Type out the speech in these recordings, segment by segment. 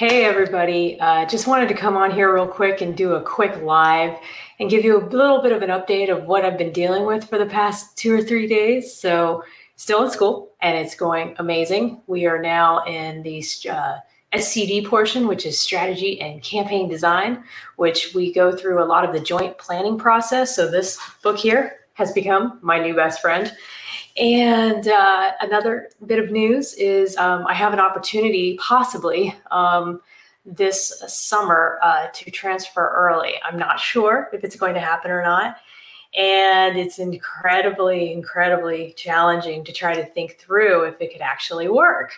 Hey, everybody. Uh, just wanted to come on here real quick and do a quick live and give you a little bit of an update of what I've been dealing with for the past two or three days. So, still in school and it's going amazing. We are now in the uh, SCD portion, which is strategy and campaign design, which we go through a lot of the joint planning process. So, this book here has become my new best friend. And uh, another bit of news is um, I have an opportunity, possibly um, this summer, uh, to transfer early. I'm not sure if it's going to happen or not. And it's incredibly, incredibly challenging to try to think through if it could actually work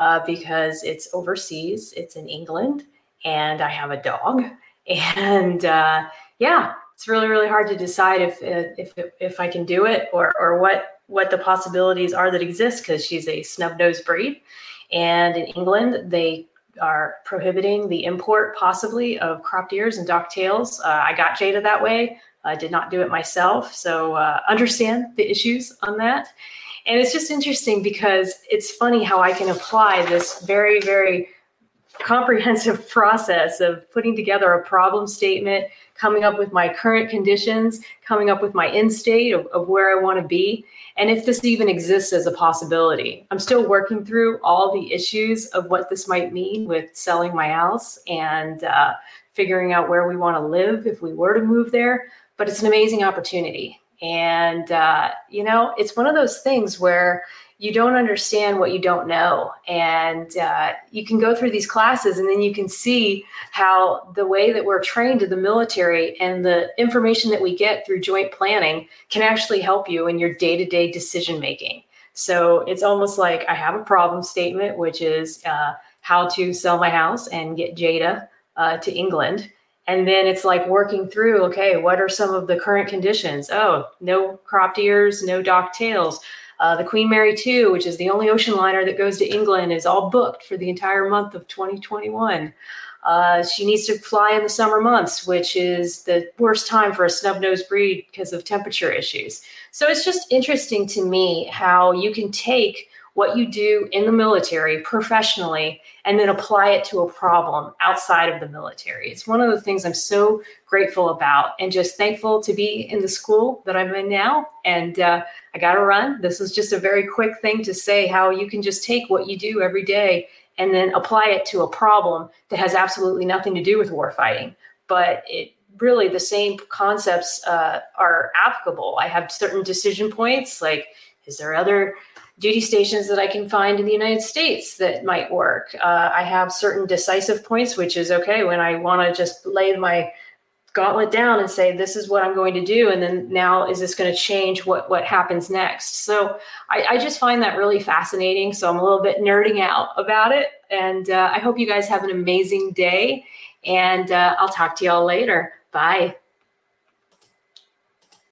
uh, because it's overseas, it's in England, and I have a dog. And uh, yeah, it's really, really hard to decide if if if I can do it or or what what the possibilities are that exist because she's a snub nosed breed. And in England, they are prohibiting the import possibly of cropped ears and docked tails. Uh, I got Jada that way. I did not do it myself. So uh, understand the issues on that. And it's just interesting because it's funny how I can apply this very, very comprehensive process of putting together a problem statement, coming up with my current conditions, coming up with my end state of, of where I want to be, and if this even exists as a possibility. I'm still working through all the issues of what this might mean with selling my house and uh, figuring out where we want to live if we were to move there. But it's an amazing opportunity. And, uh, you know, it's one of those things where you don't understand what you don't know. And uh, you can go through these classes and then you can see how the way that we're trained in the military and the information that we get through joint planning can actually help you in your day to day decision making. So it's almost like I have a problem statement, which is uh, how to sell my house and get Jada uh, to England. And then it's like working through okay, what are some of the current conditions? Oh, no cropped ears, no docked tails uh, the Queen Mary 2, which is the only ocean liner that goes to England, is all booked for the entire month of 2021. Uh, she needs to fly in the summer months, which is the worst time for a snub nosed breed because of temperature issues. So it's just interesting to me how you can take what you do in the military professionally and then apply it to a problem outside of the military. It's one of the things I'm so grateful about and just thankful to be in the school that I'm in now. And uh, I got to run. This is just a very quick thing to say how you can just take what you do every day and then apply it to a problem that has absolutely nothing to do with warfighting. But it really the same concepts uh, are applicable. I have certain decision points like, is there other duty stations that I can find in the United States that might work. Uh, I have certain decisive points, which is okay when I want to just lay my gauntlet down and say this is what i'm going to do and then now is this going to change what what happens next? So I, I, just find that really fascinating so i'm a little bit nerding out about it and uh, i hope you guys have an amazing day and uh, i'll talk to y'all later. Bye